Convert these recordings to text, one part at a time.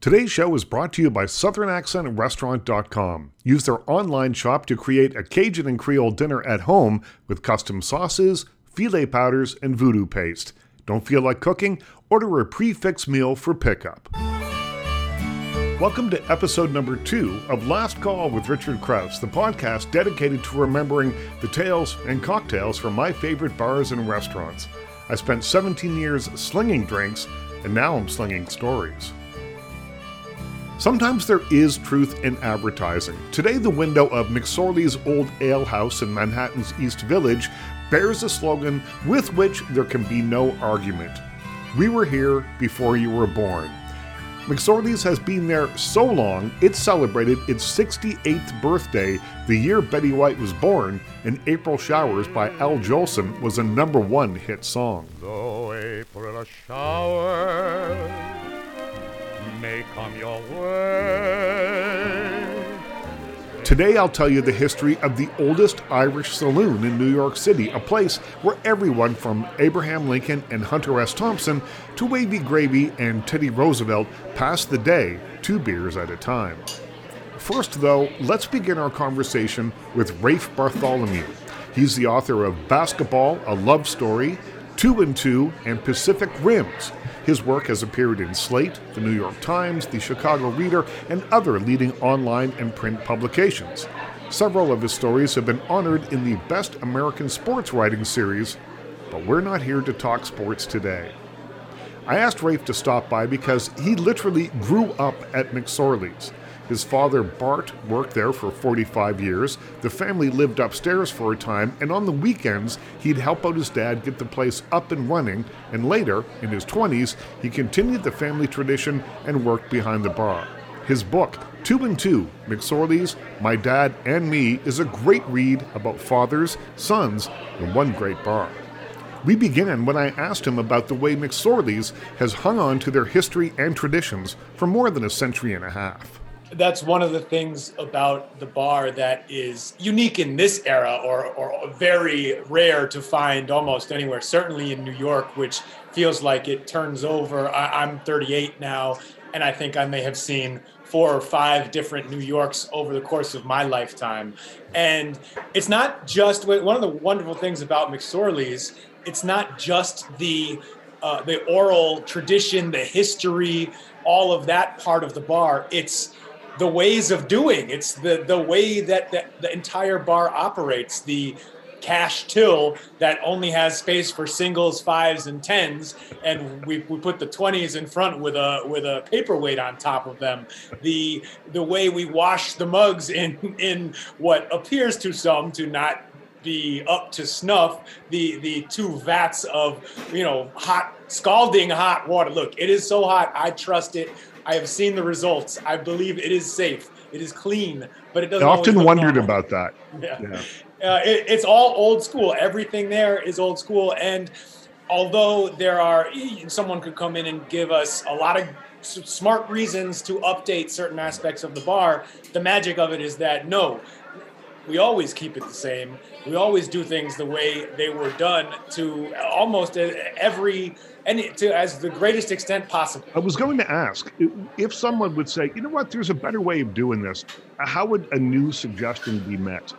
Today's show is brought to you by SouthernAccentRestaurant.com. Use their online shop to create a Cajun and Creole dinner at home with custom sauces, filé powders, and voodoo paste. Don't feel like cooking? Order a prix fixe meal for pickup. Welcome to episode number two of Last Call with Richard Crouse, the podcast dedicated to remembering the tales and cocktails from my favorite bars and restaurants. I spent 17 years slinging drinks, and now I'm slinging stories. Sometimes there is truth in advertising. Today, the window of McSorley's Old Ale House in Manhattan's East Village bears a slogan with which there can be no argument. We were here before you were born. McSorley's has been there so long, it celebrated its 68th birthday the year Betty White was born, and April Showers by Al Jolson was a number one hit song. Though April shower may come your way. Today, I'll tell you the history of the oldest Irish saloon in New York City, a place where everyone from Abraham Lincoln and Hunter S. Thompson to Wavy Gravy and Teddy Roosevelt passed the day two beers at a time. First, though, let's begin our conversation with Rafe Bartholomew. He's the author of Basketball, A Love Story, Two and Two, and Pacific Rims. His work has appeared in Slate, the New York Times, the Chicago Reader, and other leading online and print publications. Several of his stories have been honored in the Best American Sports Writing series, but we're not here to talk sports today. I asked Rafe to stop by because he literally grew up at McSorley's. His father, Bart, worked there for 45 years. The family lived upstairs for a time, and on the weekends, he'd help out his dad get the place up and running. And later, in his 20s, he continued the family tradition and worked behind the bar. His book, Two and Two McSorley's, My Dad and Me, is a great read about fathers, sons, and one great bar. We began when I asked him about the way McSorley's has hung on to their history and traditions for more than a century and a half that's one of the things about the bar that is unique in this era or, or very rare to find almost anywhere certainly in new york which feels like it turns over. I, i'm 38 now and i think i may have seen four or five different new yorks over the course of my lifetime. And it's not just one of the wonderful things about mcsorley's it's not just the uh, the oral tradition the history all of that part of the bar. It's the ways of doing. It's the the way that the, the entire bar operates. The cash till that only has space for singles, fives, and tens, and we, we put the twenties in front with a with a paperweight on top of them. The the way we wash the mugs in in what appears to some to not be up to snuff. The the two vats of you know hot scalding hot water. Look, it is so hot. I trust it I have seen the results. I believe it is safe. It is clean, but it doesn't. I often wondered normal. about that. Yeah, yeah. Uh, it, it's all old school. Everything there is old school, and although there are, someone could come in and give us a lot of smart reasons to update certain aspects of the bar. The magic of it is that no, we always keep it the same. We always do things the way they were done to almost every and to as the greatest extent possible. I was going to ask if someone would say, you know what, there's a better way of doing this. How would a new suggestion be met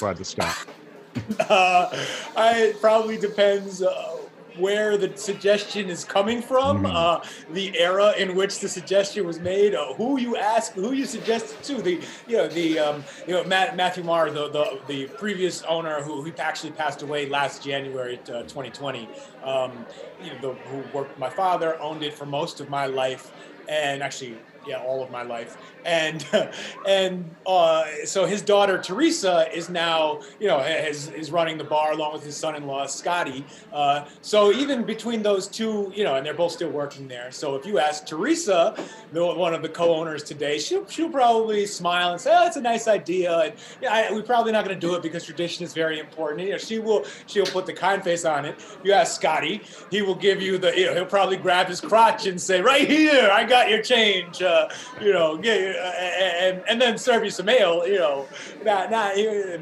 by the staff? uh, I, it probably depends. Uh, where the suggestion is coming from, mm-hmm. uh, the era in which the suggestion was made, uh, who you ask, who you suggested to. The you know the um, you know Matt, Matthew Maher, the, the the previous owner who, who actually passed away last January, uh, 2020. Um, you know, the, who worked my father, owned it for most of my life, and actually yeah, all of my life. And and uh, so his daughter Teresa is now, you know, is, is running the bar along with his son-in-law Scotty. Uh, so even between those two, you know, and they're both still working there. So if you ask Teresa, the, one of the co-owners today, she'll she'll probably smile and say, "Oh, it's a nice idea." And yeah, we're probably not going to do it because tradition is very important. And, you know, she will she'll put the kind face on it. You ask Scotty, he will give you the, you know, he'll probably grab his crotch and say, "Right here, I got your change." Uh, you know, get, uh, and, and then serve you some ale, you know, not, not,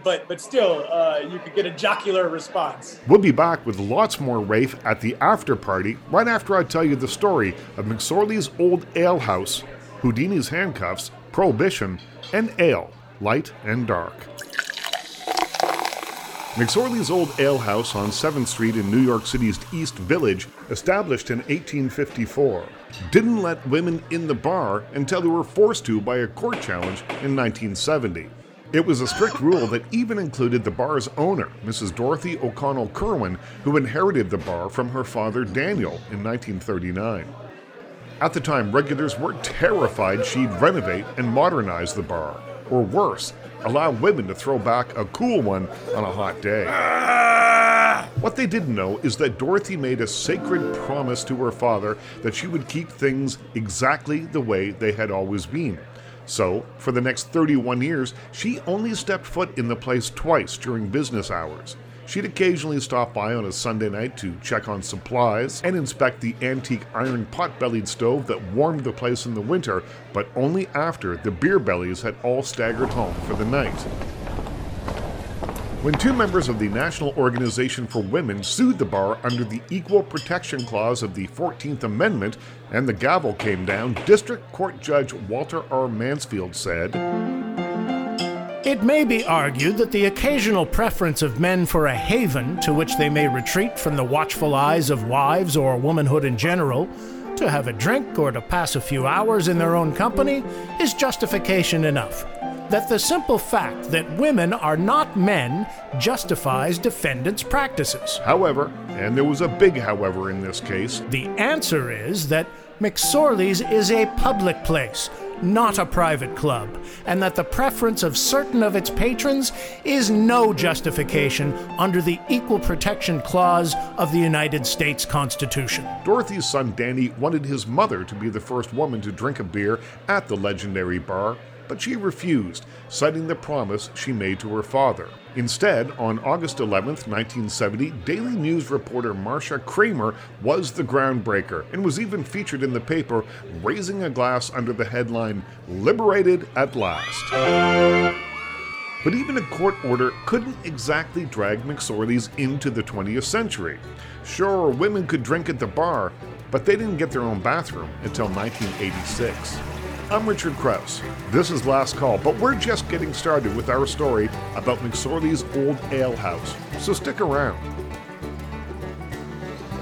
but, but still, uh, you could get a jocular response. We'll be back with lots more Rafe at the after party right after I tell you the story of McSorley's Old Ale House Houdini's Handcuffs, Prohibition, and Ale, Light and Dark. McSorley's Old Ale House on 7th Street in New York City's East Village, established in 1854, didn't let women in the bar until they were forced to by a court challenge in 1970. It was a strict rule that even included the bar's owner, Mrs. Dorothy O'Connell Kirwan, who inherited the bar from her father Daniel in 1939. At the time, regulars were terrified she'd renovate and modernize the bar, or worse, allow women to throw back a cool one on a hot day. What they didn't know is that Dorothy made a sacred promise to her father that she would keep things exactly the way they had always been. So, for the next 31 years, she only stepped foot in the place twice during business hours. She'd occasionally stop by on a Sunday night to check on supplies and inspect the antique iron pot bellied stove that warmed the place in the winter, but only after the beer bellies had all staggered home for the night. When two members of the National Organization for Women sued the bar under the Equal Protection Clause of the 14th Amendment and the gavel came down, District Court Judge Walter R. Mansfield said, It may be argued that the occasional preference of men for a haven to which they may retreat from the watchful eyes of wives or womanhood in general, to have a drink or to pass a few hours in their own company, is justification enough that the simple fact that women are not men justifies defendants' practices. However, and there was a big however in this case, the answer is that McSorley's is a public place, not a private club, and that the preference of certain of its patrons is no justification under the Equal Protection Clause of the United States Constitution. Dorothy's son Danny wanted his mother to be the first woman to drink a beer at the legendary bar, but she refused, citing the promise she made to her father. Instead, on August 11, 1970, Daily News reporter Marcia Kramer was the groundbreaker and was even featured in the paper, raising a glass under the headline, Liberated at Last. But even a court order couldn't exactly drag McSorley's into the 20th century. Sure, women could drink at the bar, but they didn't get their own bathroom until 1986. I'm Richard Crouse. This is Last Call, but we're just getting started with our story about McSorley's Old Ale House, so stick around.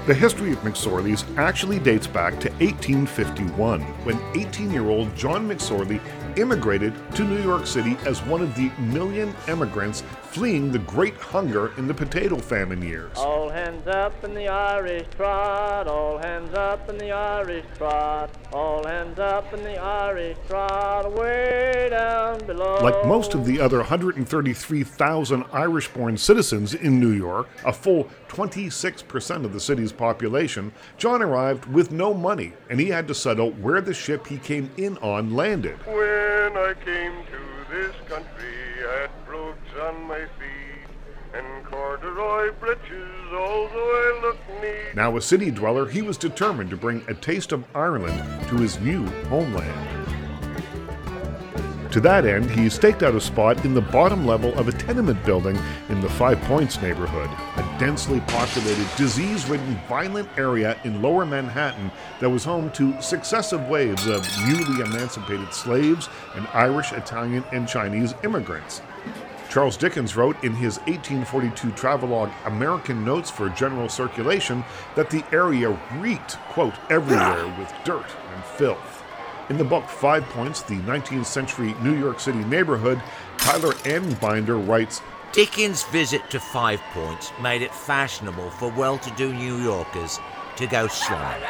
The history of McSorley's actually dates back to 1851, when 18 year old John McSorley immigrated to New York City as one of the million immigrants fleeing the great hunger in the potato famine years. All hands up in the Irish trot, all hands up in the Irish trot, all hands up in the Irish trot, way down below. Like most of the other 133,000 Irish born citizens in New York, a full 26% of the city's population, John arrived with no money and he had to settle where the ship he came in on landed. When I came to this country, I had brogues on my feet and corduroy breeches, although I looked neat. Now a city dweller, he was determined to bring a taste of Ireland to his new homeland. To that end, he staked out a spot in the bottom level of a tenement building in the Five Points neighborhood, a densely populated, disease ridden, violent area in lower Manhattan that was home to successive waves of newly emancipated slaves and Irish, Italian, and Chinese immigrants. Charles Dickens wrote in his 1842 travelogue American Notes for General Circulation that the area reeked, quote, everywhere with dirt and filth. In the book Five Points, the 19th century New York City neighborhood, Tyler Anbinder writes Dickens' visit to Five Points made it fashionable for well to do New Yorkers to go slumming.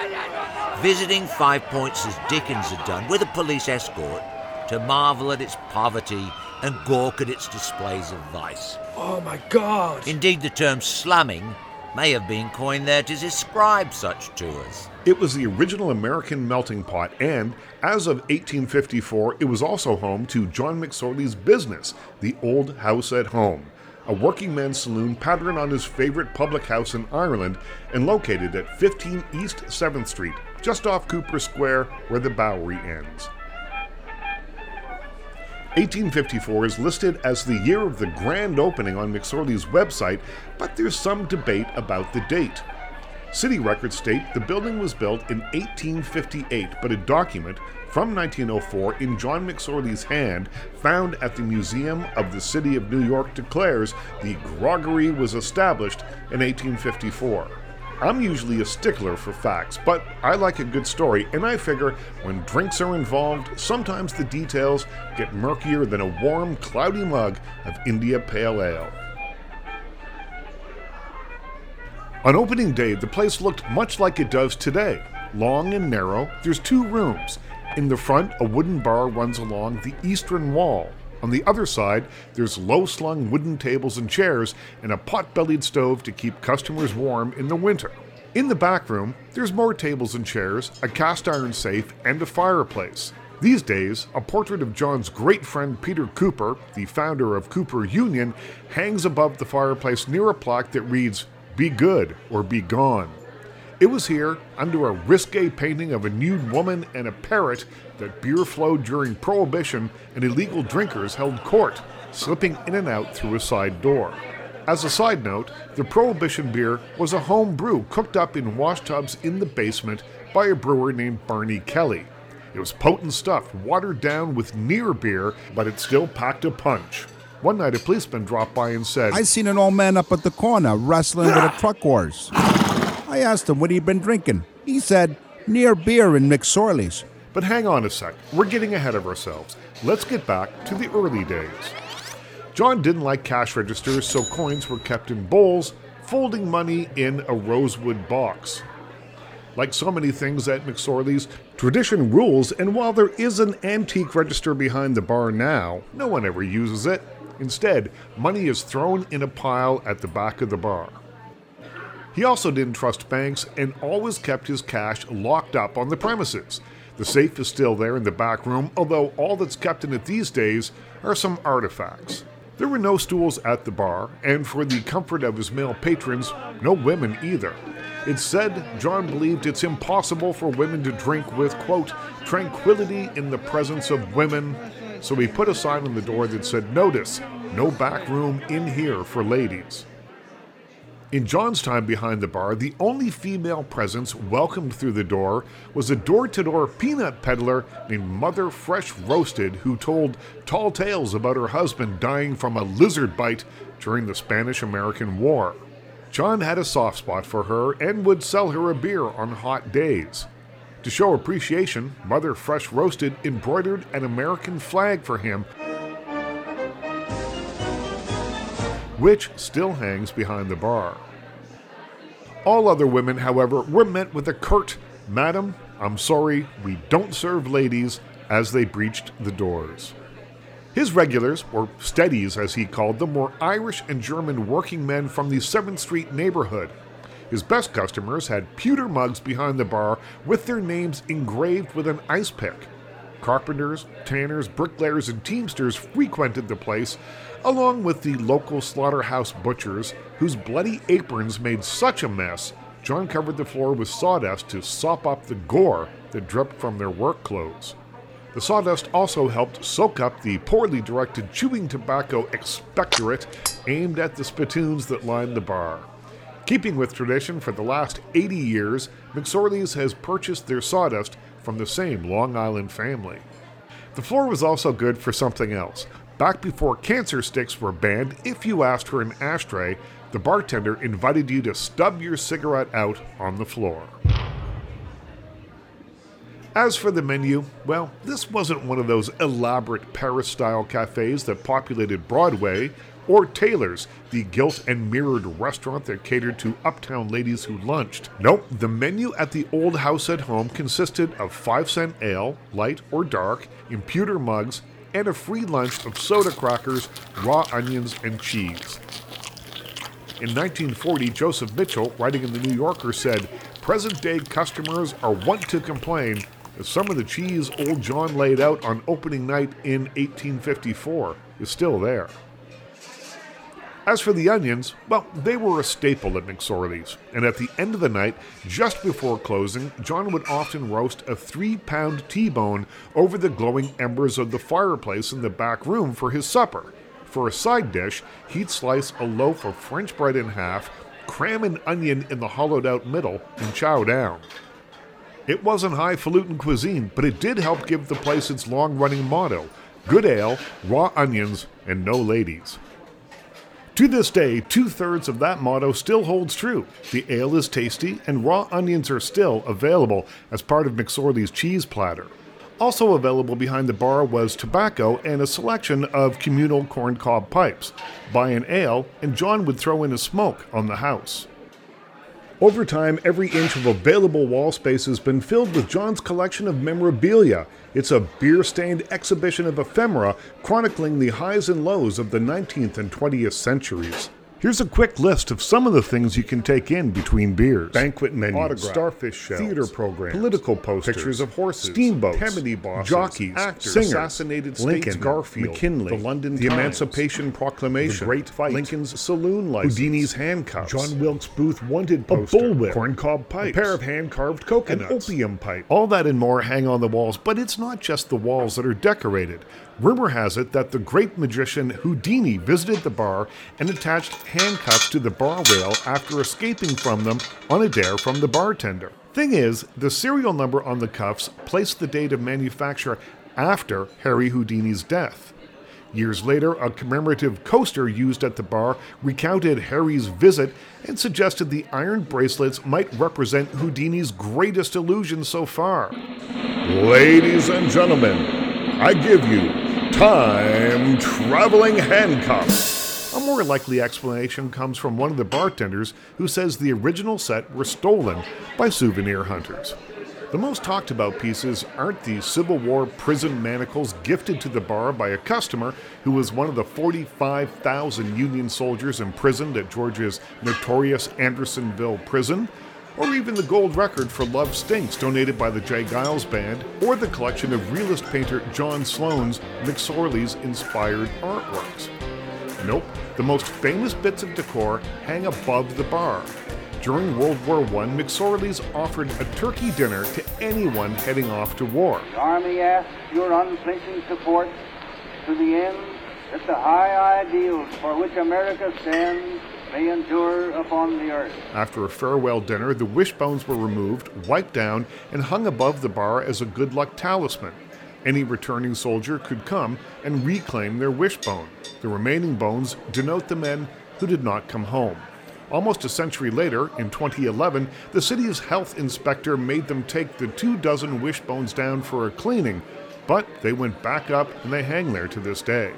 Visiting Five Points as Dickens had done with a police escort to marvel at its poverty and gawk at its displays of vice. Oh my god! Indeed, the term slumming may have been coined there to describe such tours. It was the original American melting pot, and as of 1854, it was also home to John McSorley's business, the Old House at Home, a working men's saloon patterned on his favorite public house in Ireland and located at 15 East 7th Street, just off Cooper Square where the Bowery ends. 1854 is listed as the year of the grand opening on McSorley's website, but there's some debate about the date. City records state the building was built in 1858, but a document from 1904 in John McSorley's hand, found at the Museum of the City of New York, declares the groggery was established in 1854. I'm usually a stickler for facts, but I like a good story, and I figure when drinks are involved, sometimes the details get murkier than a warm, cloudy mug of India Pale Ale. On opening day, the place looked much like it does today. Long and narrow, there's two rooms, in the front, a wooden bar runs along the eastern wall. On the other side, there's low slung wooden tables and chairs and a pot bellied stove to keep customers warm in the winter. In the back room, there's more tables and chairs, a cast iron safe, and a fireplace. These days, a portrait of John's great friend Peter Cooper, the founder of Cooper Union, hangs above the fireplace near a plaque that reads, Be good or be gone. It was here, under a risque painting of a nude woman and a parrot, that beer flowed during Prohibition and illegal drinkers held court, slipping in and out through a side door. As a side note, the Prohibition beer was a home brew cooked up in washtubs in the basement by a brewer named Barney Kelly. It was potent stuff, watered down with near beer, but it still packed a punch. One night, a policeman dropped by and said, I seen an old man up at the corner wrestling with a truck horse. I asked him what he'd been drinking. He said, near beer in McSorley's. But hang on a sec, we're getting ahead of ourselves. Let's get back to the early days. John didn't like cash registers, so coins were kept in bowls, folding money in a rosewood box. Like so many things at McSorley's, tradition rules, and while there is an antique register behind the bar now, no one ever uses it. Instead, money is thrown in a pile at the back of the bar. He also didn't trust banks and always kept his cash locked up on the premises. The safe is still there in the back room, although all that's kept in it these days are some artifacts. There were no stools at the bar, and for the comfort of his male patrons, no women either. It's said John believed it's impossible for women to drink with, quote, tranquility in the presence of women, so he put a sign on the door that said, Notice, no back room in here for ladies. In John's time behind the bar, the only female presence welcomed through the door was a door to door peanut peddler named Mother Fresh Roasted, who told tall tales about her husband dying from a lizard bite during the Spanish American War. John had a soft spot for her and would sell her a beer on hot days. To show appreciation, Mother Fresh Roasted embroidered an American flag for him which still hangs behind the bar. All other women, however, were met with a curt, Madam, I'm sorry, we don't serve ladies, as they breached the doors. His regulars, or steadies as he called them, were Irish and German working men from the 7th Street neighborhood. His best customers had pewter mugs behind the bar with their names engraved with an ice pick. Carpenters, tanners, bricklayers, and teamsters frequented the place, along with the local slaughterhouse butchers, whose bloody aprons made such a mess, John covered the floor with sawdust to sop up the gore that dripped from their work clothes. The sawdust also helped soak up the poorly directed chewing tobacco expectorate aimed at the spittoons that lined the bar. Keeping with tradition for the last 80 years, McSorley's has purchased their sawdust from the same Long Island family. The floor was also good for something else. Back before cancer sticks were banned, if you asked for an ashtray, the bartender invited you to stub your cigarette out on the floor. As for the menu, well, this wasn't one of those elaborate Paris style cafes that populated Broadway, or Taylor's, the gilt and mirrored restaurant that catered to uptown ladies who lunched. Nope, the menu at the old house at home consisted of 5 cent ale, light or dark, in pewter mugs, and a free lunch of soda crackers, raw onions, and cheese. In 1940, Joseph Mitchell, writing in the New Yorker, said, Present day customers are wont to complain that some of the cheese old John laid out on opening night in 1854 is still there. As for the onions, well, they were a staple at McSorley's, and at the end of the night, just before closing, John would often roast a three pound T bone over the glowing embers of the fireplace in the back room for his supper. For a side dish, he'd slice a loaf of French bread in half, cram an onion in the hollowed out middle, and chow down. It wasn't highfalutin cuisine, but it did help give the place its long running motto good ale, raw onions, and no ladies. To this day, two thirds of that motto still holds true. The ale is tasty, and raw onions are still available as part of McSorley's cheese platter. Also available behind the bar was tobacco and a selection of communal corncob pipes. Buy an ale, and John would throw in a smoke on the house. Over time, every inch of available wall space has been filled with John's collection of memorabilia. It's a beer stained exhibition of ephemera chronicling the highs and lows of the 19th and 20th centuries. Here's a quick list of some of the things you can take in between beers banquet menus, Autographs, starfish shells, theater programs, political posters, pictures of horses, steamboats, Tammany bosses, jockeys, actors, singers, assassinated Lincoln, statesmen, Garfield, McKinley, the London the Times, Emancipation Proclamation, the Great Fight, Lincoln's saloon license, Houdini's handcuffs, John Wilkes Booth wanted a poster, bullwhip, corncob pipe, a pair of hand-carved coconuts, an opium pipe. All that and more hang on the walls, but it's not just the walls that are decorated. Rumor has it that the great magician Houdini visited the bar and attached handcuffs to the bar rail after escaping from them on a dare from the bartender. Thing is, the serial number on the cuffs placed the date of manufacture after Harry Houdini's death. Years later, a commemorative coaster used at the bar recounted Harry's visit and suggested the iron bracelets might represent Houdini's greatest illusion so far. Ladies and gentlemen, I give you time traveling handcuffs. A more likely explanation comes from one of the bartenders who says the original set were stolen by souvenir hunters. The most talked about pieces aren't the Civil War prison manacles gifted to the bar by a customer who was one of the 45,000 Union soldiers imprisoned at Georgia's notorious Andersonville prison, or even the gold record for Love Stinks donated by the J. Geils Band, or the collection of realist painter John Sloan's McSorley's inspired artworks. Nope, the most famous bits of decor hang above the bar. During World War I, McSorley's offered a turkey dinner to anyone heading off to war. The Army asks your unflinching support to the end that the high ideals for which America stands may endure upon the earth. After a farewell dinner, the wishbones were removed, wiped down, and hung above the bar as a good luck talisman. Any returning soldier could come and reclaim their wishbone. The remaining bones denote the men who did not come home. Almost a century later, in 2011, the city's health inspector made them take the two dozen wishbones down for a cleaning, but they went back up and they hang there to this day.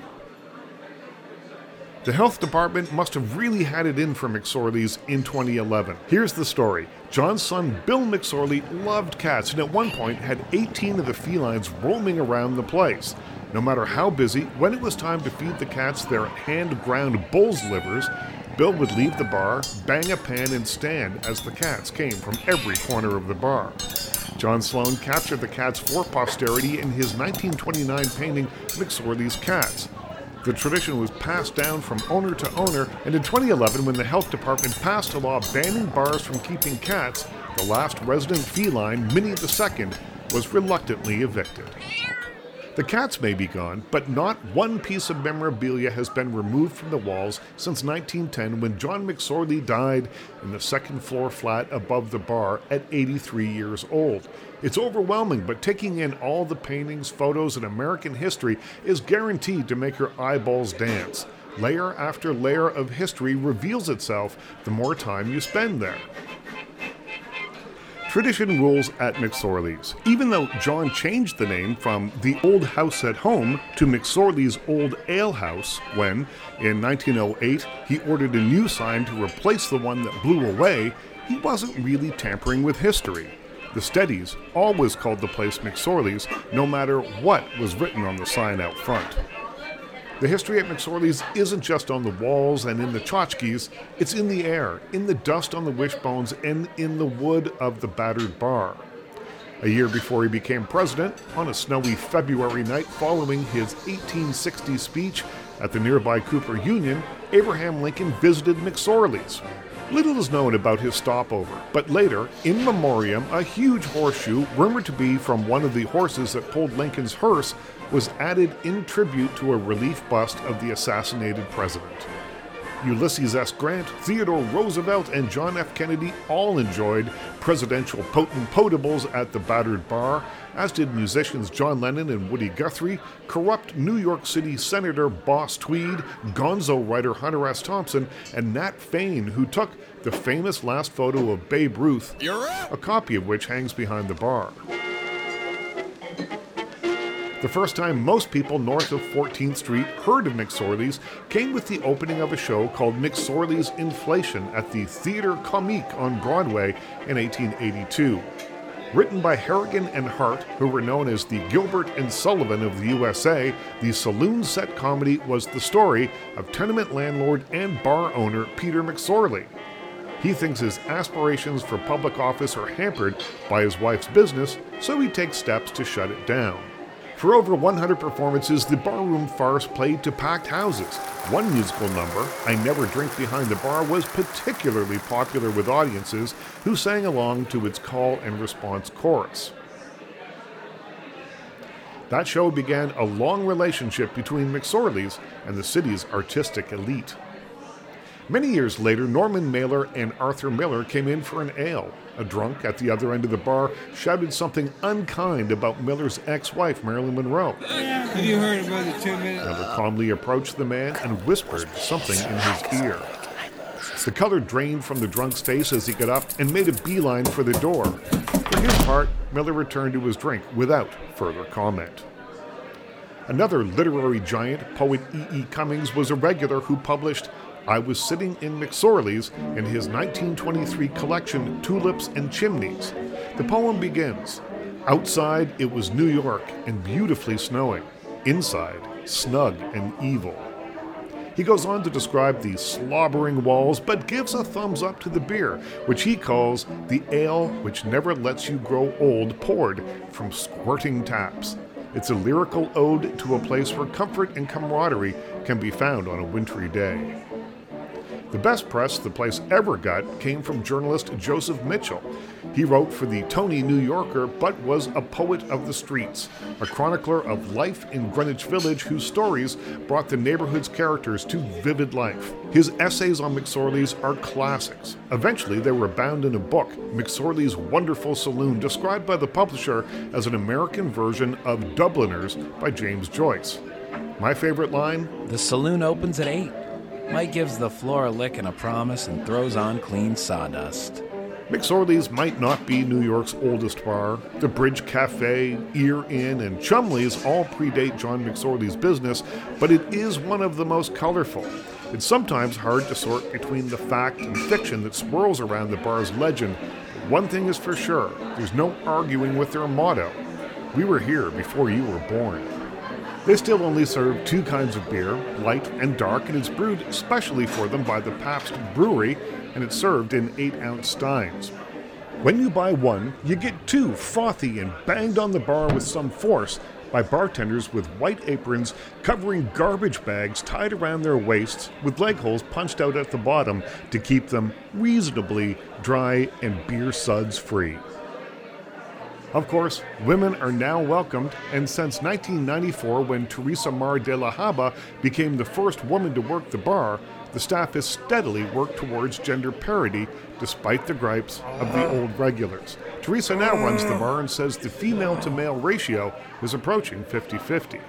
The health department must have really had it in for McSorley's in 2011. Here's the story. John's son Bill McSorley loved cats and at one point had 18 of the felines roaming around the place. No matter how busy, when it was time to feed the cats their hand ground bull's livers, Bill would leave the bar, bang a pan, and stand as the cats came from every corner of the bar. John Sloan captured the cats for posterity in his 1929 painting McSorley's Cats. The tradition was passed down from owner to owner, and in 2011, when the health department passed a law banning bars from keeping cats, the last resident feline, Minnie II, was reluctantly evicted. The cats may be gone, but not one piece of memorabilia has been removed from the walls since 1910 when John McSorley died in the second floor flat above the bar at 83 years old. It's overwhelming, but taking in all the paintings, photos, and American history is guaranteed to make your eyeballs dance. Layer after layer of history reveals itself the more time you spend there. Tradition rules at McSorley's. Even though John changed the name from the Old House at Home to McSorley's Old Ale House when, in 1908, he ordered a new sign to replace the one that blew away, he wasn't really tampering with history. The Steadies always called the place McSorley's, no matter what was written on the sign out front. The history at McSorley's isn't just on the walls and in the tchotchkes, it's in the air, in the dust on the wishbones, and in the wood of the battered bar. A year before he became president, on a snowy February night following his 1860 speech at the nearby Cooper Union, Abraham Lincoln visited McSorley's. Little is known about his stopover, but later, in memoriam, a huge horseshoe, rumored to be from one of the horses that pulled Lincoln's hearse, was added in tribute to a relief bust of the assassinated president. Ulysses S. Grant, Theodore Roosevelt, and John F. Kennedy all enjoyed presidential potent potables at the battered bar, as did musicians John Lennon and Woody Guthrie, corrupt New York City Senator Boss Tweed, gonzo writer Hunter S. Thompson, and Nat Fein, who took the famous last photo of Babe Ruth, a copy of which hangs behind the bar. The first time most people north of 14th Street heard of McSorley's came with the opening of a show called McSorley's Inflation at the Theatre Comique on Broadway in 1882. Written by Harrigan and Hart, who were known as the Gilbert and Sullivan of the USA, the saloon set comedy was the story of tenement landlord and bar owner Peter McSorley. He thinks his aspirations for public office are hampered by his wife's business, so he takes steps to shut it down. For over 100 performances, the barroom farce played to packed houses. One musical number, I Never Drink Behind the Bar, was particularly popular with audiences who sang along to its call and response chorus. That show began a long relationship between McSorley's and the city's artistic elite. Many years later, Norman Mailer and Arthur Miller came in for an ale. A drunk at the other end of the bar shouted something unkind about Miller's ex wife, Marilyn Monroe. Oh, Have you heard about the two minutes? Miller calmly approached the man and whispered something in his ear. The color drained from the drunk's face as he got up and made a beeline for the door. For his part, Miller returned to his drink without further comment. Another literary giant, poet E. E. Cummings, was a regular who published I was sitting in McSorley's in his 1923 collection Tulips and Chimneys. The poem begins Outside it was New York and beautifully snowing. Inside, snug and evil. He goes on to describe the slobbering walls, but gives a thumbs up to the beer, which he calls the ale which never lets you grow old, poured from squirting taps. It's a lyrical ode to a place where comfort and camaraderie can be found on a wintry day. The best press the place ever got came from journalist Joseph Mitchell. He wrote for the Tony New Yorker, but was a poet of the streets, a chronicler of life in Greenwich Village whose stories brought the neighborhood's characters to vivid life. His essays on McSorley's are classics. Eventually, they were bound in a book, McSorley's Wonderful Saloon, described by the publisher as an American version of Dubliners by James Joyce. My favorite line The saloon opens at 8. Mike gives the floor a lick and a promise and throws on clean sawdust. McSorley's might not be New York's oldest bar. The Bridge Cafe, Ear Inn, and Chumley's all predate John McSorley's business, but it is one of the most colorful. It's sometimes hard to sort between the fact and fiction that swirls around the bar's legend, but one thing is for sure there's no arguing with their motto We were here before you were born. They still only serve two kinds of beer, light and dark, and it's brewed specially for them by the Pabst Brewery, and it's served in 8 ounce steins. When you buy one, you get two frothy and banged on the bar with some force by bartenders with white aprons covering garbage bags tied around their waists with leg holes punched out at the bottom to keep them reasonably dry and beer suds free. Of course, women are now welcomed, and since 1994, when Teresa Maher de la Haba became the first woman to work the bar, the staff has steadily worked towards gender parity despite the gripes of the old regulars. Teresa now runs the bar and says the female to male ratio is approaching 50 50.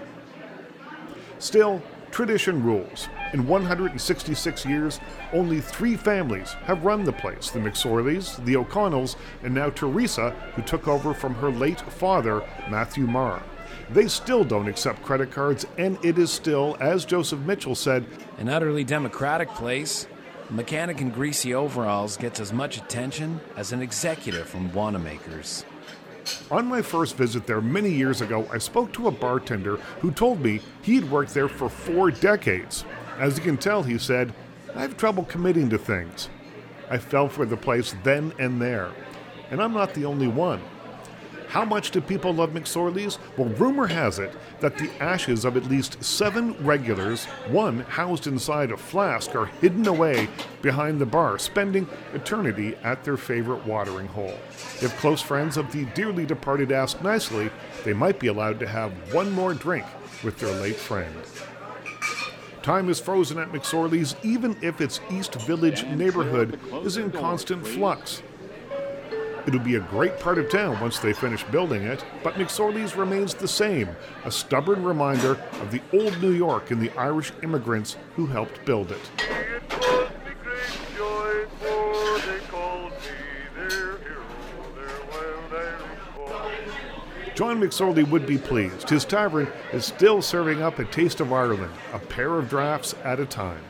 Still, tradition rules. In 166 years, only three families have run the place the McSorleys, the O'Connells, and now Teresa, who took over from her late father, Matthew Maher. They still don't accept credit cards, and it is still, as Joseph Mitchell said, An utterly democratic place. A mechanic in greasy overalls gets as much attention as an executive from Wanamaker's. On my first visit there many years ago, I spoke to a bartender who told me he'd worked there for four decades. As you can tell, he said, I have trouble committing to things. I fell for the place then and there. And I'm not the only one. How much do people love McSorley's? Well, rumor has it that the ashes of at least seven regulars, one housed inside a flask, are hidden away behind the bar, spending eternity at their favorite watering hole. If close friends of the dearly departed ask nicely, they might be allowed to have one more drink with their late friend. Time is frozen at McSorley's even if its East Village neighborhood is in constant flux. It'll be a great part of town once they finish building it, but McSorley's remains the same, a stubborn reminder of the old New York and the Irish immigrants who helped build it. John McSorley would be pleased. His tavern is still serving up a taste of Ireland, a pair of drafts at a time.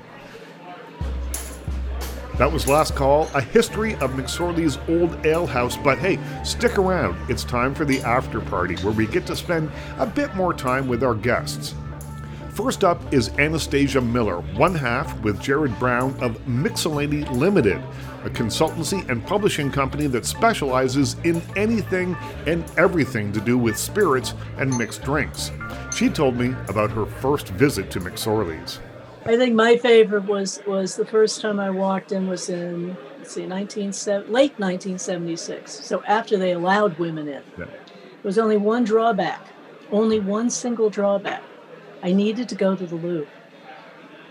That was Last Call, a history of McSorley's old ale house. But hey, stick around. It's time for the after party where we get to spend a bit more time with our guests. First up is Anastasia Miller, one half with Jared Brown of Mixellany Limited, a consultancy and publishing company that specializes in anything and everything to do with spirits and mixed drinks. She told me about her first visit to McSorley's. I think my favorite was was the first time I walked in was in let's see 19 late 1976. So after they allowed women in. Yeah. There was only one drawback, only one single drawback. I needed to go to the loo.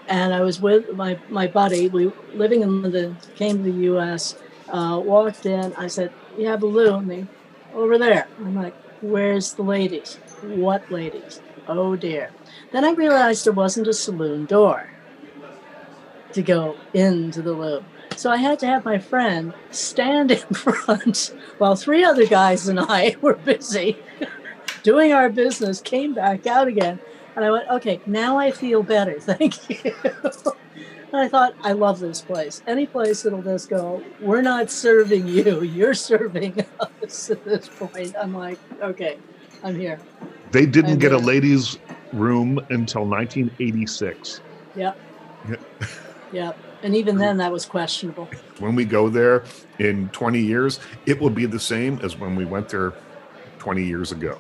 And I was with my, my buddy, we living in London, came to the US, uh, walked in. I said, You have a loo? And they, over there. I'm like, Where's the ladies? What ladies? Oh dear. Then I realized there wasn't a saloon door to go into the loo. So I had to have my friend stand in front while three other guys and I were busy doing our business, came back out again. And I went, okay, now I feel better. Thank you. and I thought, I love this place. Any place that'll just go, we're not serving you, you're serving us at this point. I'm like, okay, I'm here. They didn't get a ladies' room until 1986. Yep, Yeah. yep. And even then, that was questionable. When we go there in 20 years, it will be the same as when we went there 20 years ago.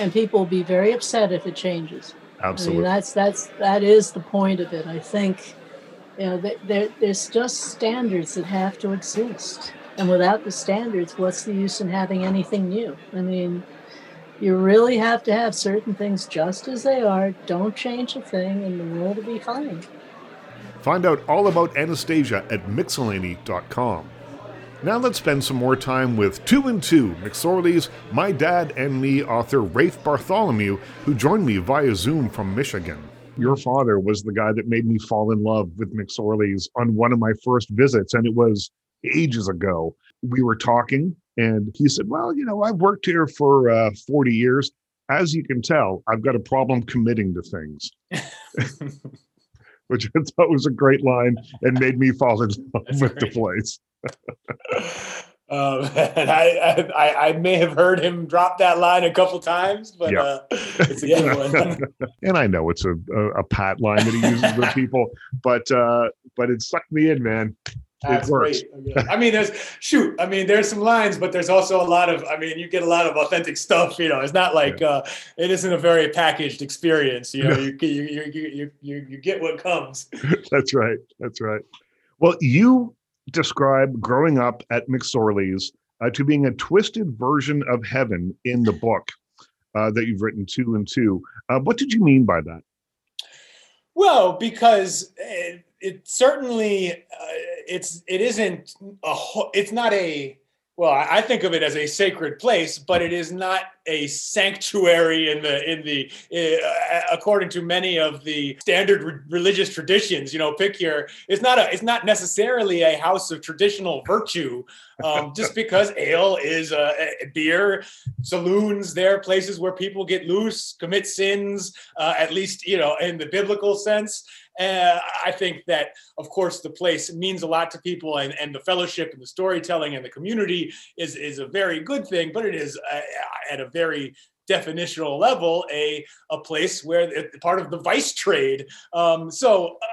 And people will be very upset if it changes. Absolutely. I mean, that's that's that is the point of it. I think, you know, there, there's just standards that have to exist, and without the standards, what's the use in having anything new? I mean, you really have to have certain things just as they are. Don't change a thing, and the world will be fine. Find out all about Anastasia at Mixellany.com. Now let's spend some more time with Two and Two, McSorley's My Dad and Me author Rafe Bartholomew, who joined me via Zoom from Michigan. Your father was the guy that made me fall in love with McSorley's on one of my first visits, and it was ages ago. We were talking, and he said, Well, you know, I've worked here for uh, 40 years. As you can tell, I've got a problem committing to things. Which I thought was a great line and made me fall in love with the place. Um, and I, I I may have heard him drop that line a couple times, but Yeah. uh, it's a good one. and I know it's a, a, a pat line that he uses with people, but uh, but it sucked me in, man. That's great. I mean, there's shoot. I mean, there's some lines, but there's also a lot of. I mean, you get a lot of authentic stuff. You know, it's not like uh, it isn't a very packaged experience. You know, you you you you you, you get what comes. That's right. That's right. Well, you describe growing up at McSorley's uh, to being a twisted version of heaven in the book uh, that you've written two and two. Uh, what did you mean by that? Well, because it, it certainly uh, it's it isn't a it's not a well I think of it as a sacred place, but it is not a sanctuary in the in the uh, according to many of the standard re- religious traditions. You know, pick your it's not a it's not necessarily a house of traditional virtue. Um, just because ale is a, a beer, saloons, there are places where people get loose, commit sins, uh, at least you know in the biblical sense. Uh, I think that, of course, the place means a lot to people, and, and the fellowship and the storytelling and the community is is a very good thing. But it is uh, at a very definitional level a a place where it, part of the vice trade. Um, so, uh,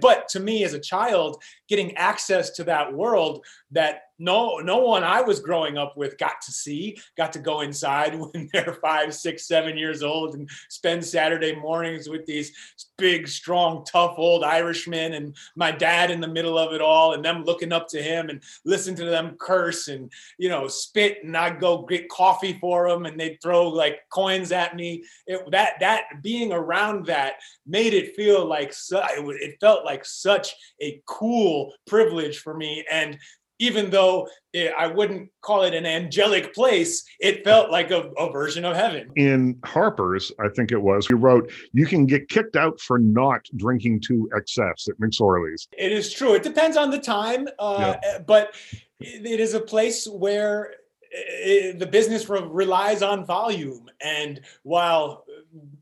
but to me as a child, getting access to that world that no no one I was growing up with got to see, got to go inside when they're five, six, seven years old and spend Saturday mornings with these big, strong, tough old Irishmen and my dad in the middle of it all and them looking up to him and listen to them curse and you know spit and I'd go get coffee for them and they'd throw like coins at me. It, that that being around that made it feel like su- it, it felt like such a cool privilege for me and even though it, I wouldn't call it an angelic place, it felt like a, a version of heaven. In Harper's, I think it was, you wrote, You can get kicked out for not drinking to excess at McSorley's. It is true. It depends on the time, uh, but it, it is a place where uh, the business re- relies on volume. And while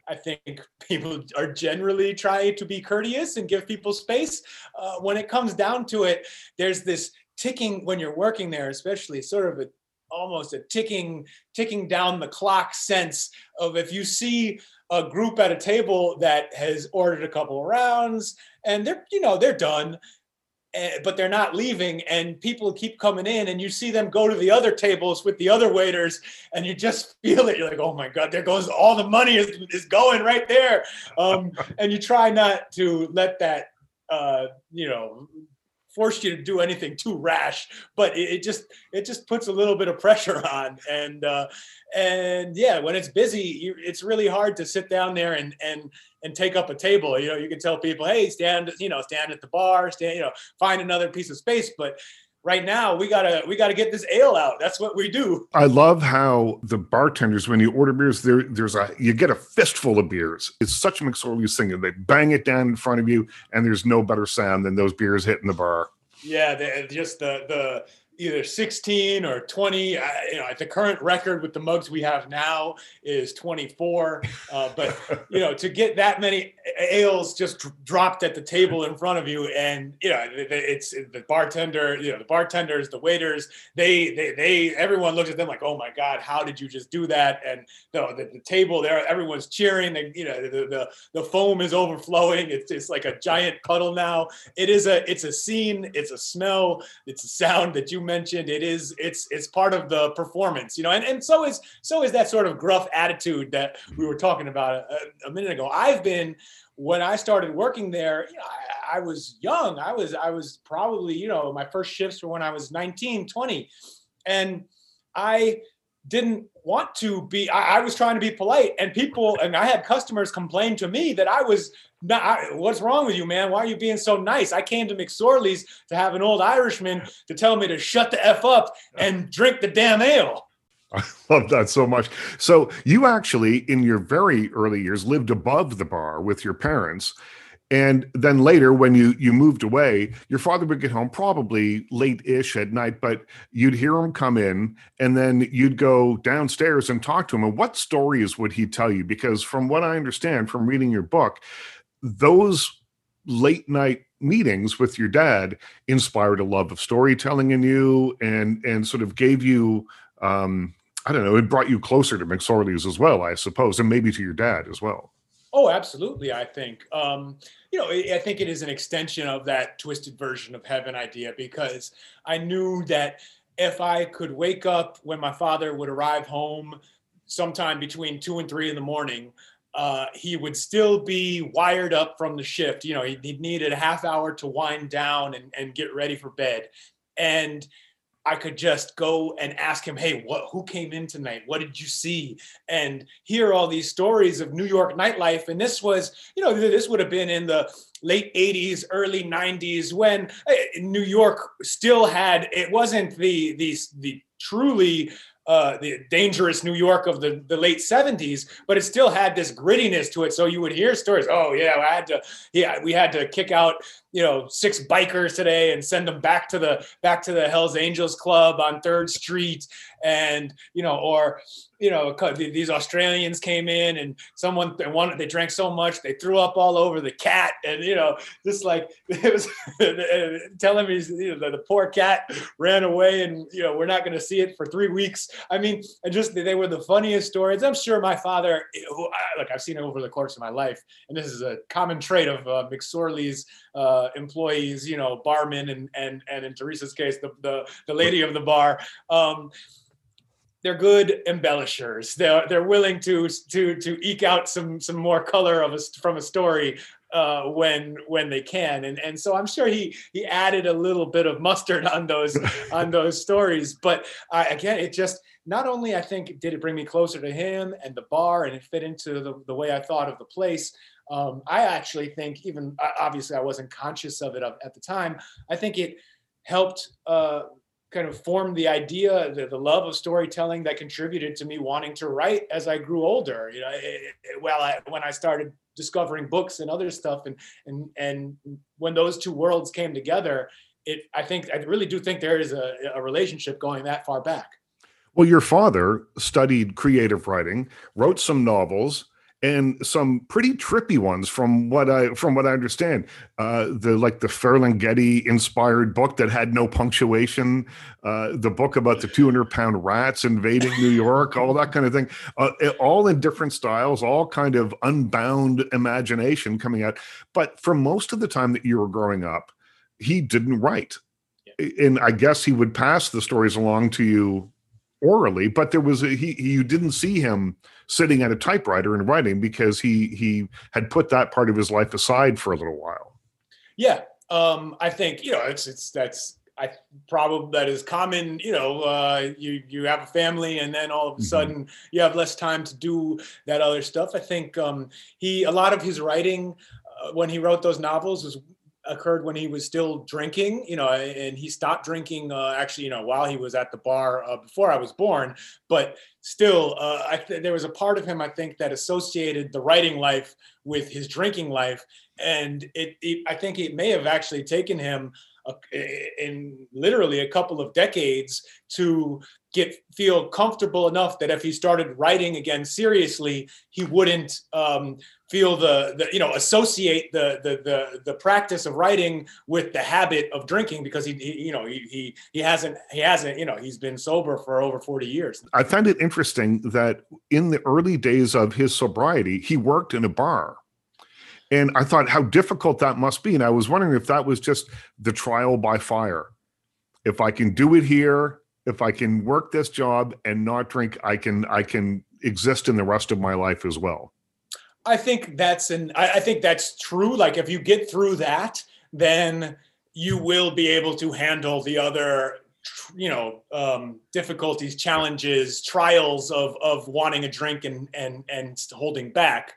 I think people are generally trying to be courteous and give people space, uh, when it comes down to it, there's this ticking when you're working there, especially sort of a almost a ticking ticking down the clock sense of if you see a group at a table that has ordered a couple of rounds and they're you know they're done but they're not leaving and people keep coming in and you see them go to the other tables with the other waiters and you just feel it. You're like oh my god there goes all the money is, is going right there. Um, and you try not to let that uh, you know force you to do anything too rash but it, it just it just puts a little bit of pressure on. And uh and yeah when it's busy you, it's really hard to sit down there and and and take up a table. You know you can tell people hey stand you know stand at the bar stand you know find another piece of space. But right now we gotta we gotta get this ale out that's what we do I love how the bartenders, when you order beers, there there's a you get a fistful of beers. It's such a McSorley's thing. They bang it down in front of you, and there's no better sound than those beers hitting the bar. Yeah, just the the either 16 or 20. Uh, you know, the current record with the mugs we have now is 24. Uh, but you know, to get that many ales just dr- dropped at the table in front of you, and you know, it- it's the bartender, you know, the bartenders, the waiters, they they they everyone looks at them like, oh my god, how did you just do that? And the the, the table there, everyone's cheering, and you know, the, the the foam is overflowing. It's it's like a giant puddle now. It is a it's a scene, it's a smell, it's a sound that you mentioned. It is it's it's part of the performance, you know, and and so is so is that sort of gruff attitude that we were talking about a, a minute ago. I've been when I started working there, you know, I, I was young. I was I was probably, you know, my first shifts were when I was 19, 20. And I didn't want to be I, I was trying to be polite and people and I had customers complain to me that I was not I- what's wrong with you man why are you being so nice I came to McSorley's to have an old Irishman to tell me to shut the f up and drink the damn ale I love that so much. So you actually, in your very early years, lived above the bar with your parents. And then later, when you you moved away, your father would get home probably late-ish at night, but you'd hear him come in, and then you'd go downstairs and talk to him. And what stories would he tell you? Because from what I understand from reading your book, those late night meetings with your dad inspired a love of storytelling in you, and and sort of gave you um, I don't know, it brought you closer to McSorley's as well, I suppose, and maybe to your dad as well. Oh, absolutely. I think, um, you know, I think it is an extension of that twisted version of heaven idea because I knew that if I could wake up when my father would arrive home sometime between two and three in the morning, uh, he would still be wired up from the shift. You know, he'd, he'd needed a half hour to wind down and, and get ready for bed. And I could just go and ask him, "Hey, what? Who came in tonight? What did you see?" And hear all these stories of New York nightlife. And this was, you know, this would have been in the late '80s, early '90s when eh, New York still had. It wasn't the the the truly uh, the dangerous New York of the, the late 70s, but it still had this grittiness to it. So you would hear stories. Oh yeah, I had to, yeah, we had to kick out, you know, six bikers today and send them back to the back to the Hell's Angels Club on Third Street, and you know, or you know, these Australians came in and someone they wanted they drank so much they threw up all over the cat and you know just like it was telling me you know the, poor cat ran away and you know we're not going to see it for three weeks. I mean, and just they were the funniest stories. I'm sure my father, who I- look, I've seen over the course of my life, and this is a common trait of uh, McSorley's uh, employees, you know, barmen and and and in Teresa's case, the the, the lady of the bar. Um, they're good embellishers. They're they're willing to to to eke out some some more color of a from a story uh, when when they can, and and so I'm sure he he added a little bit of mustard on those on those stories. But uh, again, it just not only I think did it bring me closer to him and the bar, and it fit into the the way I thought of the place. Um, I actually think even obviously I wasn't conscious of it at the time. I think it helped uh, kind of formed the idea, the, the love of storytelling that contributed to me wanting to write as I grew older. You know, it, it, well, I, when I started discovering books and other stuff, and and and when those two worlds came together, it I think I really do think there is a, a relationship going that far back. Well, your father studied creative writing, wrote some novels, and some pretty trippy ones from what I from what I understand. Uh, the like the Ferlinghetti inspired book that had no punctuation, uh, the book about the 200 pound rats invading New York, all that kind of thing, uh, all in different styles, all kind of unbound imagination coming out. But for most of the time that you were growing up, he didn't write, and I guess he would pass the stories along to you orally but there was a, he, he you didn't see him sitting at a typewriter and writing because he he had put that part of his life aside for a little while Yeah, um, I think you know it's it's that's I probably that is common. You know, uh, you you have a family, and then all of a sudden you have less time to do that other stuff. I think um, he a lot of his writing uh, when he wrote those novels was occurred when he was still drinking. You know, and he stopped drinking uh, actually. You know, while he was at the bar uh, before I was born, but still, uh, th- there was a part of him I think that associated the writing life with his drinking life, and it, it I think it may have actually taken him in literally a couple of decades to get feel comfortable enough that if he started writing again seriously, he wouldn't um, feel the, the you know associate the, the the the practice of writing with the habit of drinking because he, he you know he, he he hasn't he hasn't you know he's been sober for over 40 years. I find it interesting that in the early days of his sobriety he worked in a bar. And i thought how difficult that must be. And i was wondering if that was just the trial by fire. If i can do it here if i can work this job and not drink i can i can exist in the rest of my life as well I think that's an I, I think that's true. Like if you get through that, then you will be able to handle the other you know um, difficulties challenges trials of of wanting a drink and and and holding back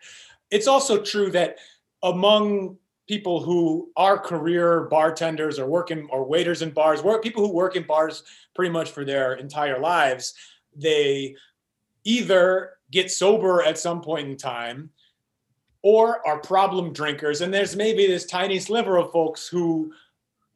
it's also true that among people who are career bartenders or working or waiters in bars work people who work in bars pretty much for their entire lives they either get sober at some point in time or are problem drinkers. And there's maybe this tiny sliver of folks who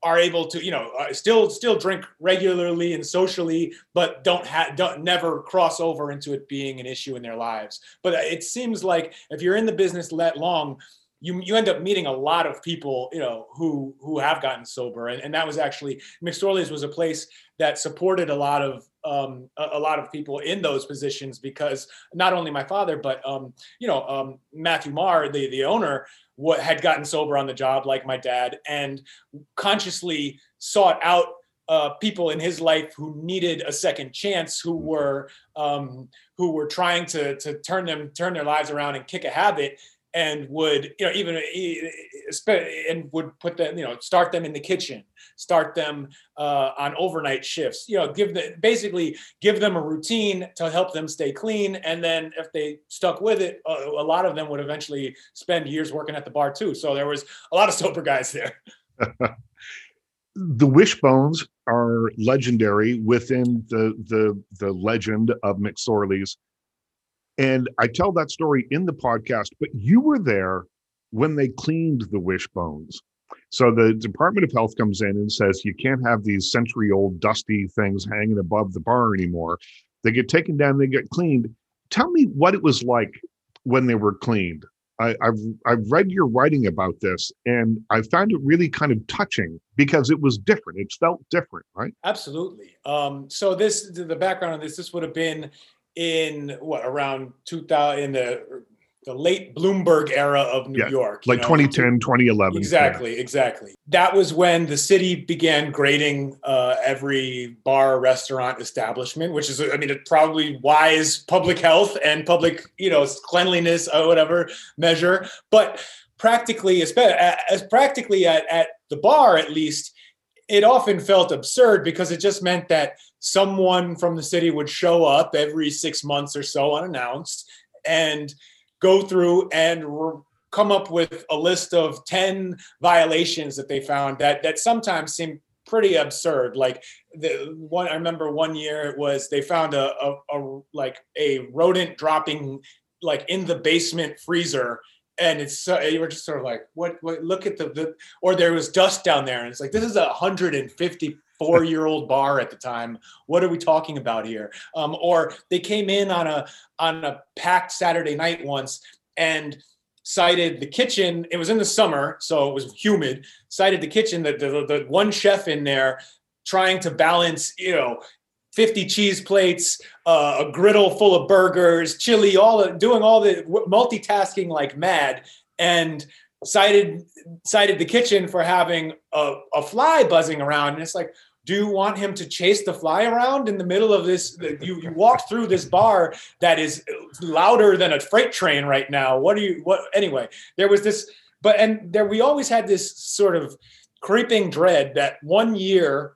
are able to you know uh, still still drink regularly and socially but don't have don't never cross over into it being an issue in their lives. But it seems like if you're in the business that long you you end up meeting a lot of people you know who who have gotten sober. And, and that was actually mcsorley's was a place that supported a lot of um, a, a lot of people in those positions because not only my father but um, you know um, Matthew Maher the the owner what had gotten sober on the job like my dad and consciously sought out uh, people in his life who needed a second chance, who were um, who were trying to to turn them turn their lives around and kick a habit, and would you know even and would put them you know start them in the kitchen, start them uh, on overnight shifts, you know give them basically give them a routine to help them stay clean, and then if they stuck with it, a, a lot of them would eventually spend years working at the bar too. So there was a lot of sober guys there. the wishbones are legendary within the the the legend of McSorley's. And I tell that story in the podcast, but you were there when they cleaned the wishbones. So the Department of Health comes in and says you can't have these century old dusty things hanging above the bar anymore. They get taken down, they get cleaned, tell me what it was like when they were cleaned. I, I've I've read your writing about this, and I found it really kind of touching because it was different. It felt different, right? Absolutely. Um, so this the background on this this would have been in what around 2000 in the the late Bloomberg era of New Yeah, York. Like know, 2010, 2011. yeah. Exactly, exactly. That was when the city began grading uh, every bar, restaurant, establishment, which is, I mean, it probably wise public health and public, you know, cleanliness or whatever measure. But practically, as, as practically at, at the bar, at least, it often felt absurd because it just meant that someone from the city would show up every six months or so unannounced and go through and r- come up with a list of 10 violations that they found that that sometimes seem pretty absurd. Like the one i remember one year it was they found a, a, a like a rodent dropping like in the basement freezer and it's so you were just sort of like what, what look at the, the or there was dust down there and it's like this is a 154 year old bar at the time. What are we talking about here? Um, or they came in on a on a packed saturday night once and cited the kitchen. It was in the summer so it was humid. Cited the kitchen that the, the, one chef in there trying to balance you know 50 cheese plates, uh, a griddle full of burgers, chili, all doing all the multitasking like mad, and cited cited the kitchen for having a, a fly buzzing around. And it's like, do you want him to chase the fly around in the middle of this? You you walk through this bar that is louder than a freight train right now. What do you what? Anyway, there was this, but and there we always had this sort of creeping dread that one year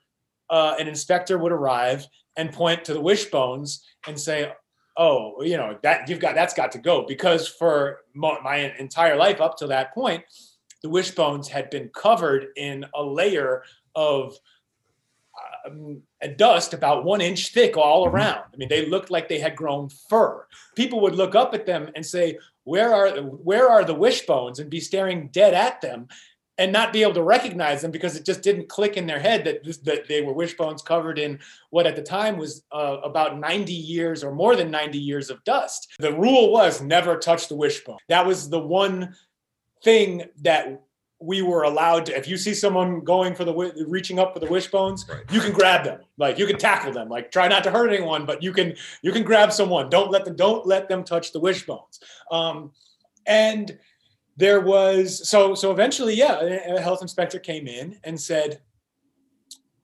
uh, an inspector would arrive and point to the wishbones and say, "Oh, you know that you've got that's got to go," because for mo- my entire life up to that point, the wishbones had been covered in a layer of um, dust about one inch thick all around. I mean, they looked like they had grown fur. People would look up at them and say, "Where are where are the wishbones?" and be staring dead at them and not be able to recognize them because it just didn't click in their head that this, that they were wishbones covered in what at the time was uh, about 90 years or more than 90 years of dust. The rule was never touch the wishbone. That was the one thing that we were allowed to if you see someone going for the reaching up for the wishbones you can grab them. Like you can tackle them. Like try not to hurt anyone but you can you can grab someone. Don't let them don't let them touch the wishbones. Um, and there was so so eventually yeah a health inspector came in and said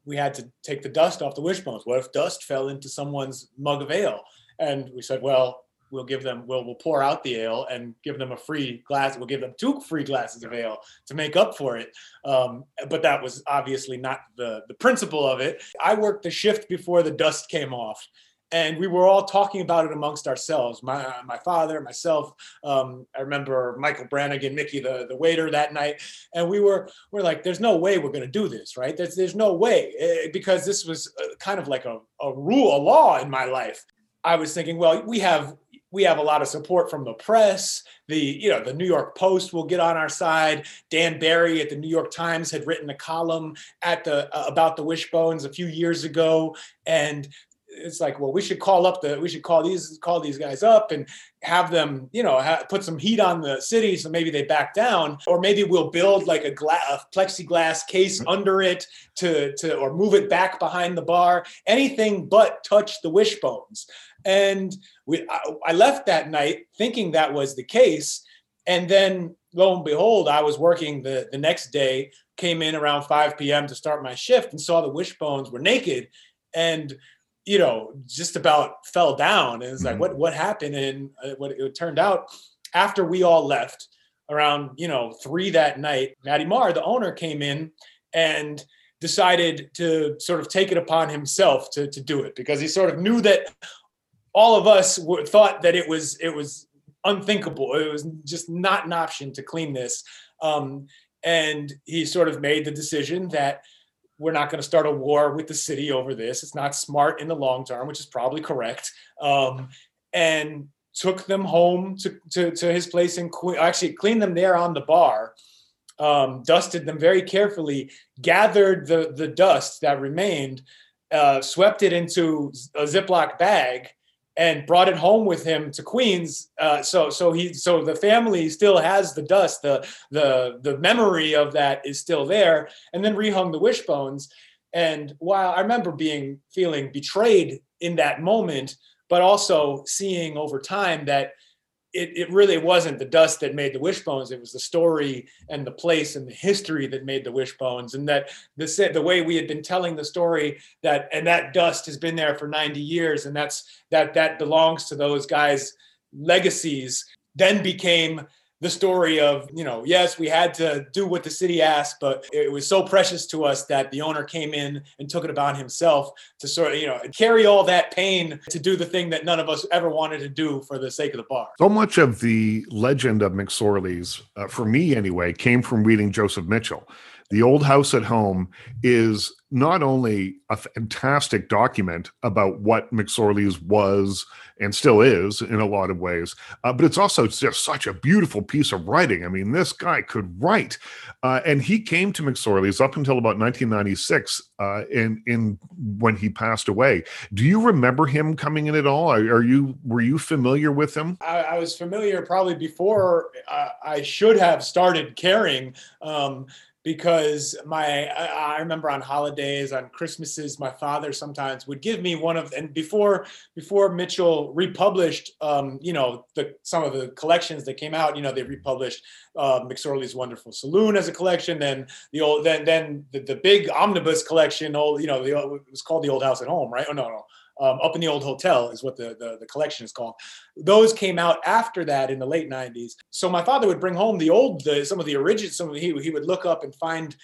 we had to take the dust off the wishbones. What if dust fell into someone's mug of ale? And we said well we'll give them we'll we'll pour out the ale and give them a free glass we'll give them two free glasses of ale to make up for it um, but that was obviously not the the principle of it i worked the shift before the dust came off and we were all talking about it amongst ourselves. My my father, myself. Um, I remember Michael Brannigan, Mickey, the, the waiter that night, and we were we're like, "There's no way we're going to do this, right? There's there's no way," eh, because this was uh, kind of like a, a rule, a law in my life. I was thinking, well, we have we have a lot of support from the press. The you know the New York Post will get on our side. Dan Barry at the New York Times had written a column at the uh, about the wishbones a few years ago, and it's like, well, we should call up the, we should call these, call these guys up and have them, you know, ha- put some heat on the city so maybe they back down, or maybe we'll build like a, gla- a plexiglass case mm-hmm. under it to, to, or move it back behind the bar, anything but touch the wishbones. And we, I, I left that night thinking that was the case, and then lo and behold, I was working the the next day, came in around 5 p.m. to start my shift, and saw the wishbones were naked, and you know, just about fell down. And it's like, what what happened? And uh, what it turned out after we all left around, you know, three that night, Matty Maher, the owner, came in and decided to sort of take it upon himself to to do it because he sort of knew that all of us were, thought that it was it was unthinkable. It was just not an option to clean this. Um, and he sort of made the decision that we're not going to start a war with the city over this. It's not smart in the long term, which is probably correct. Um, and took them home to, to, to his place Queen, actually cleaned them there on the bar, um, dusted them very carefully, gathered the, the dust that remained, uh, swept it into a Ziploc bag, and brought it home with him to Queens. Uh, so so he so the family still has the dust, the the the memory of that is still there, and then rehung the wishbones. And while I remember being feeling betrayed in that moment, but also seeing over time that it, it really wasn't the dust that made the wishbones. It was the story and the place and the history that made the wishbones. And that the the way we had been telling the story that and that dust has been there for 90 years and that's that that belongs to those guys legacies then became the story of you know yes we had to do what the city asked but it was so precious to us that the owner came in and took it upon himself to sort of you know carry all that pain to do the thing that none of us ever wanted to do for the sake of the bar. So much of the legend of mcsorley's uh, for me anyway came from reading joseph mitchell. The Old House at Home is not only a fantastic document about what McSorley's was and still is in a lot of ways, uh, but it's also just such a beautiful piece of writing. I mean, this guy could write, uh, and he came to McSorley's up until about 1996, uh, in in when he passed away. Do you remember him coming in at all? Are, you were you familiar with him? I, I was familiar probably before uh, I should have started caring. Um, because my I, remember on holidays on christmases my father sometimes would give me one of and before before mitchell republished um, you know the some of the collections that came out you know they republished uh, mcsorley's wonderful saloon as a collection then the old then then the, the big omnibus collection old you know the, it was called the old house at home right? Oh no no um, up in the old hotel is what the, the, the collection is called. Those came out after that in the late 90s so my father would bring home the old the, some of the original, some of the, he, he would look up and find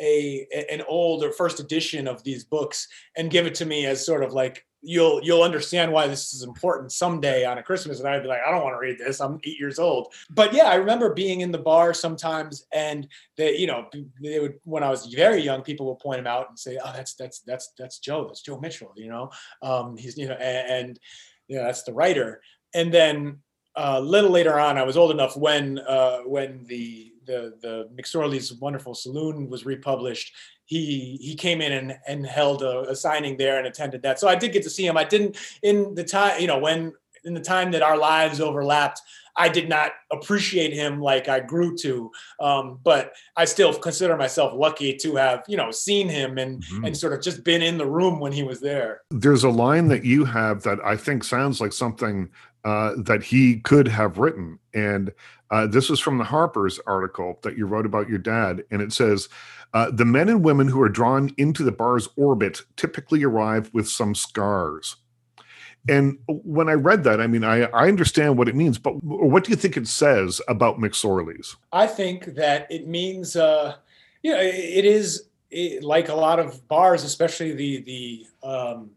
a an old or first edition of these books and give it to me as sort of like you'll you'll understand why this is important someday on a Christmas. And I'd be like, I don't want to read this. I'm eight years old. But yeah, I remember being in the bar sometimes, and they, you know, they would when I was very young, people would point him out and say, Oh, that's that's that's that's Joe. That's Joe Mitchell. You know, um, he's you know, and, and you know, that's the writer. And then a uh, little later on, I was old enough when uh, when the the the McSorley's Wonderful Saloon was republished he he came in and, and held a, a, signing there and attended that. So I did get to see him. I didn't in the time, you know, when in the time that our lives overlapped, I did not appreciate him like I grew to. Um, but I still consider myself lucky to have, you know, seen him and mm-hmm. and sort of just been in the room when he was there. There's a line that you have that I think sounds like something uh, that he could have written, and uh, this is from the Harper's article that you wrote about your dad, and it says. Uh, the men and women who are drawn into the bar's orbit typically arrive with some scars. And when I read that, I mean, I, I understand what it means, but what do you think it says about McSorley's? I think that it means, uh, you know, it is it, like a lot of bars, especially the the um,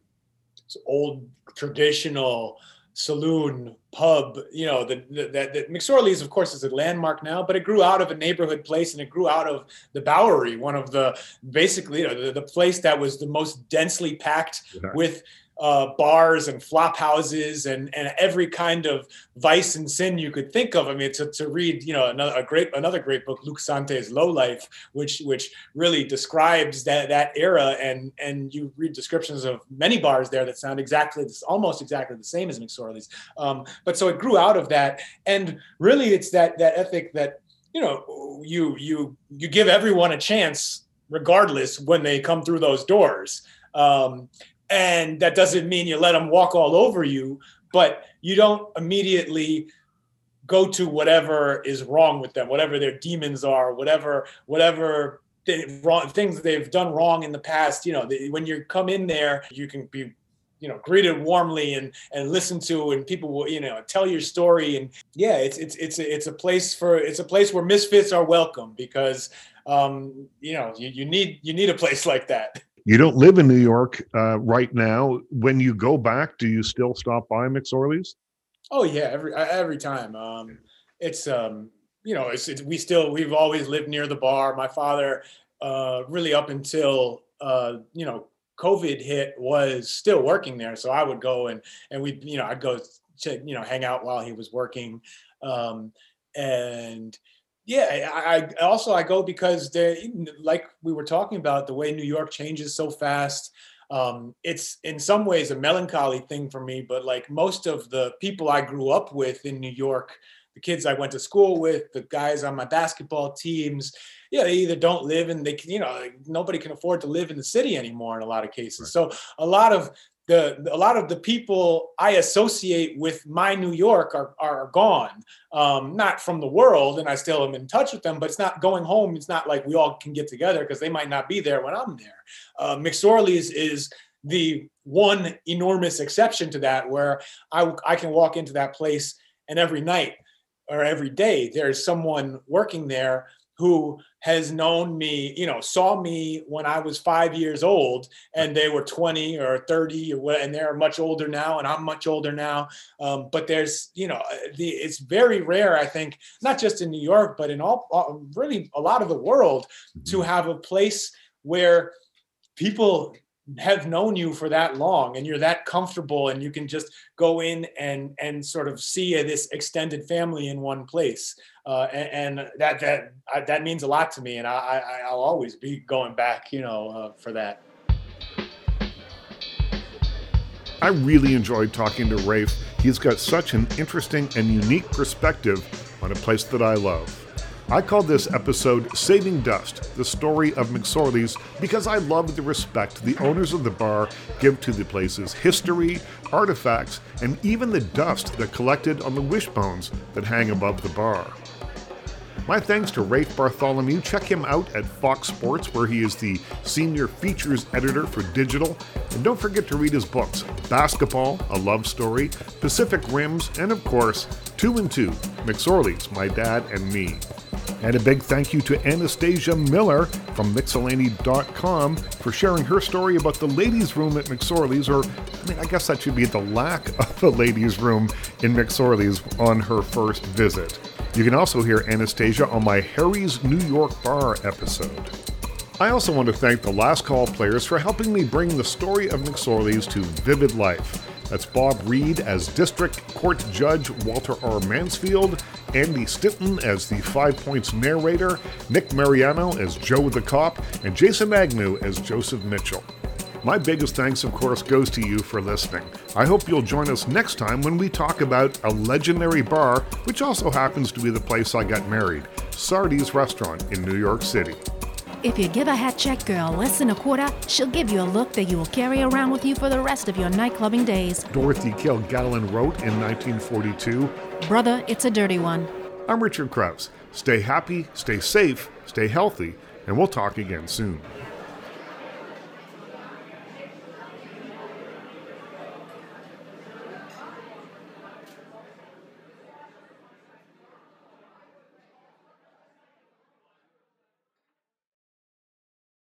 old traditional saloon pub you know the, the, the, mcsorley's of course is a landmark now but it grew out of a neighborhood place and it grew out of the bowery one of the basically you know, the, the place that was the most densely packed yeah. with uh, bars and flop houses and, and every kind of vice and sin you could think of. I mean, to, to read, you know, another great another great book, Luc Sante's Low Life, which which really describes that that era, and and you read descriptions of many bars there that sound exactly this, almost exactly the same as McSorley's. Um, but so it grew out of that, and really, it's that that ethic that you know you you you give everyone a chance regardless when they come through those doors. Um, and that doesn't mean you let them walk all over you but you don't immediately go to whatever is wrong with them whatever their demons are whatever whatever wrong things they've done wrong in the past you know when you come in there you can be you know greeted warmly and and listened to and people will you know tell your story. And yeah it's it's it's a, it's a place for it's a place where misfits are welcome because um you know you, you need you need a place like that you don't live in New York uh, right now. When you go back, do you still stop by McSorley's? Oh yeah, every every time. Um, it's um, you know, it's, it's, we still we've always lived near the bar. My father, uh, really up until uh, you know COVID hit, was still working there. So I would go and and we you know I'd go to you know hang out while he was working, um, and yeah I, I, also i go because they like we were talking about the way new york changes so fast um, it's in some ways a melancholy thing for me. But like most of the people I grew up with in New York, the kids I went to school with, the guys on my basketball teams, yeah, they either don't live and they can, you know, like, nobody can afford to live in the city anymore in a lot of cases. So a lot of the a lot of the people I associate with my New York are are gone, um, not from the world, and I still am in touch with them. But it's not going home. It's not like we all can get together because they might not be there when I'm there. Uh, McSorley's is the one enormous exception to that, where I I can walk into that place and every night or every day there's someone working there who has known me, you know, saw me when I was five years old and they were 20 or 30 or what, and they're much older now and I'm much older now. Um, but there's, you know, the, it's very rare, I think, not just in New York, but in all, all really a lot of the world to have a place where people have known you for that long and you're that comfortable and you can just go in and and sort of see this extended family in one place uh, and, and, that that I, that means a lot to me and I, I i'll always be going back you know uh, for that I really enjoyed talking to Rafe. He's got such an interesting and unique perspective on a place that I love. I called this episode Saving Dust, the story of McSorley's, because I love the respect the owners of the bar give to the place's history, artifacts, and even the dust that collected on the wishbones that hang above the bar. My thanks to Rafe Bartholomew. Check him out at Fox Sports, where he is the senior features editor for digital. And don't forget to read his books Basketball, A Love Story, Pacific Rims, and of course, Two and Two McSorley's, My Dad and Me. And a big thank you to Anastasia Miller from Mixellany.com for sharing her story about the ladies' room at McSorley's, or I mean, I guess that should be the lack of a ladies' room in McSorley's on her first visit. You can also hear Anastasia on my Harry's New York Bar episode. I also want to thank the Last Call players for helping me bring the story of McSorley's to vivid life. That's Bob Reed as District Court Judge Walter R. Mansfield, Andy Stinton as the Five Points narrator, Nick Mariano as Joe the Cop, and Jason Agnew as Joseph Mitchell. My biggest thanks, of course, goes to you for listening. I hope you'll join us next time when we talk about a legendary bar, which also happens to be the place I got married Sardi's Restaurant in New York City. If you give a hat check girl less than a quarter, she'll give you a look that you will carry around with you for the rest of your nightclubbing days. Dorothy Kilgallen wrote in 1942 Brother, it's a dirty one. I'm Richard Crouse. Stay happy, stay safe, stay healthy, and we'll talk again soon.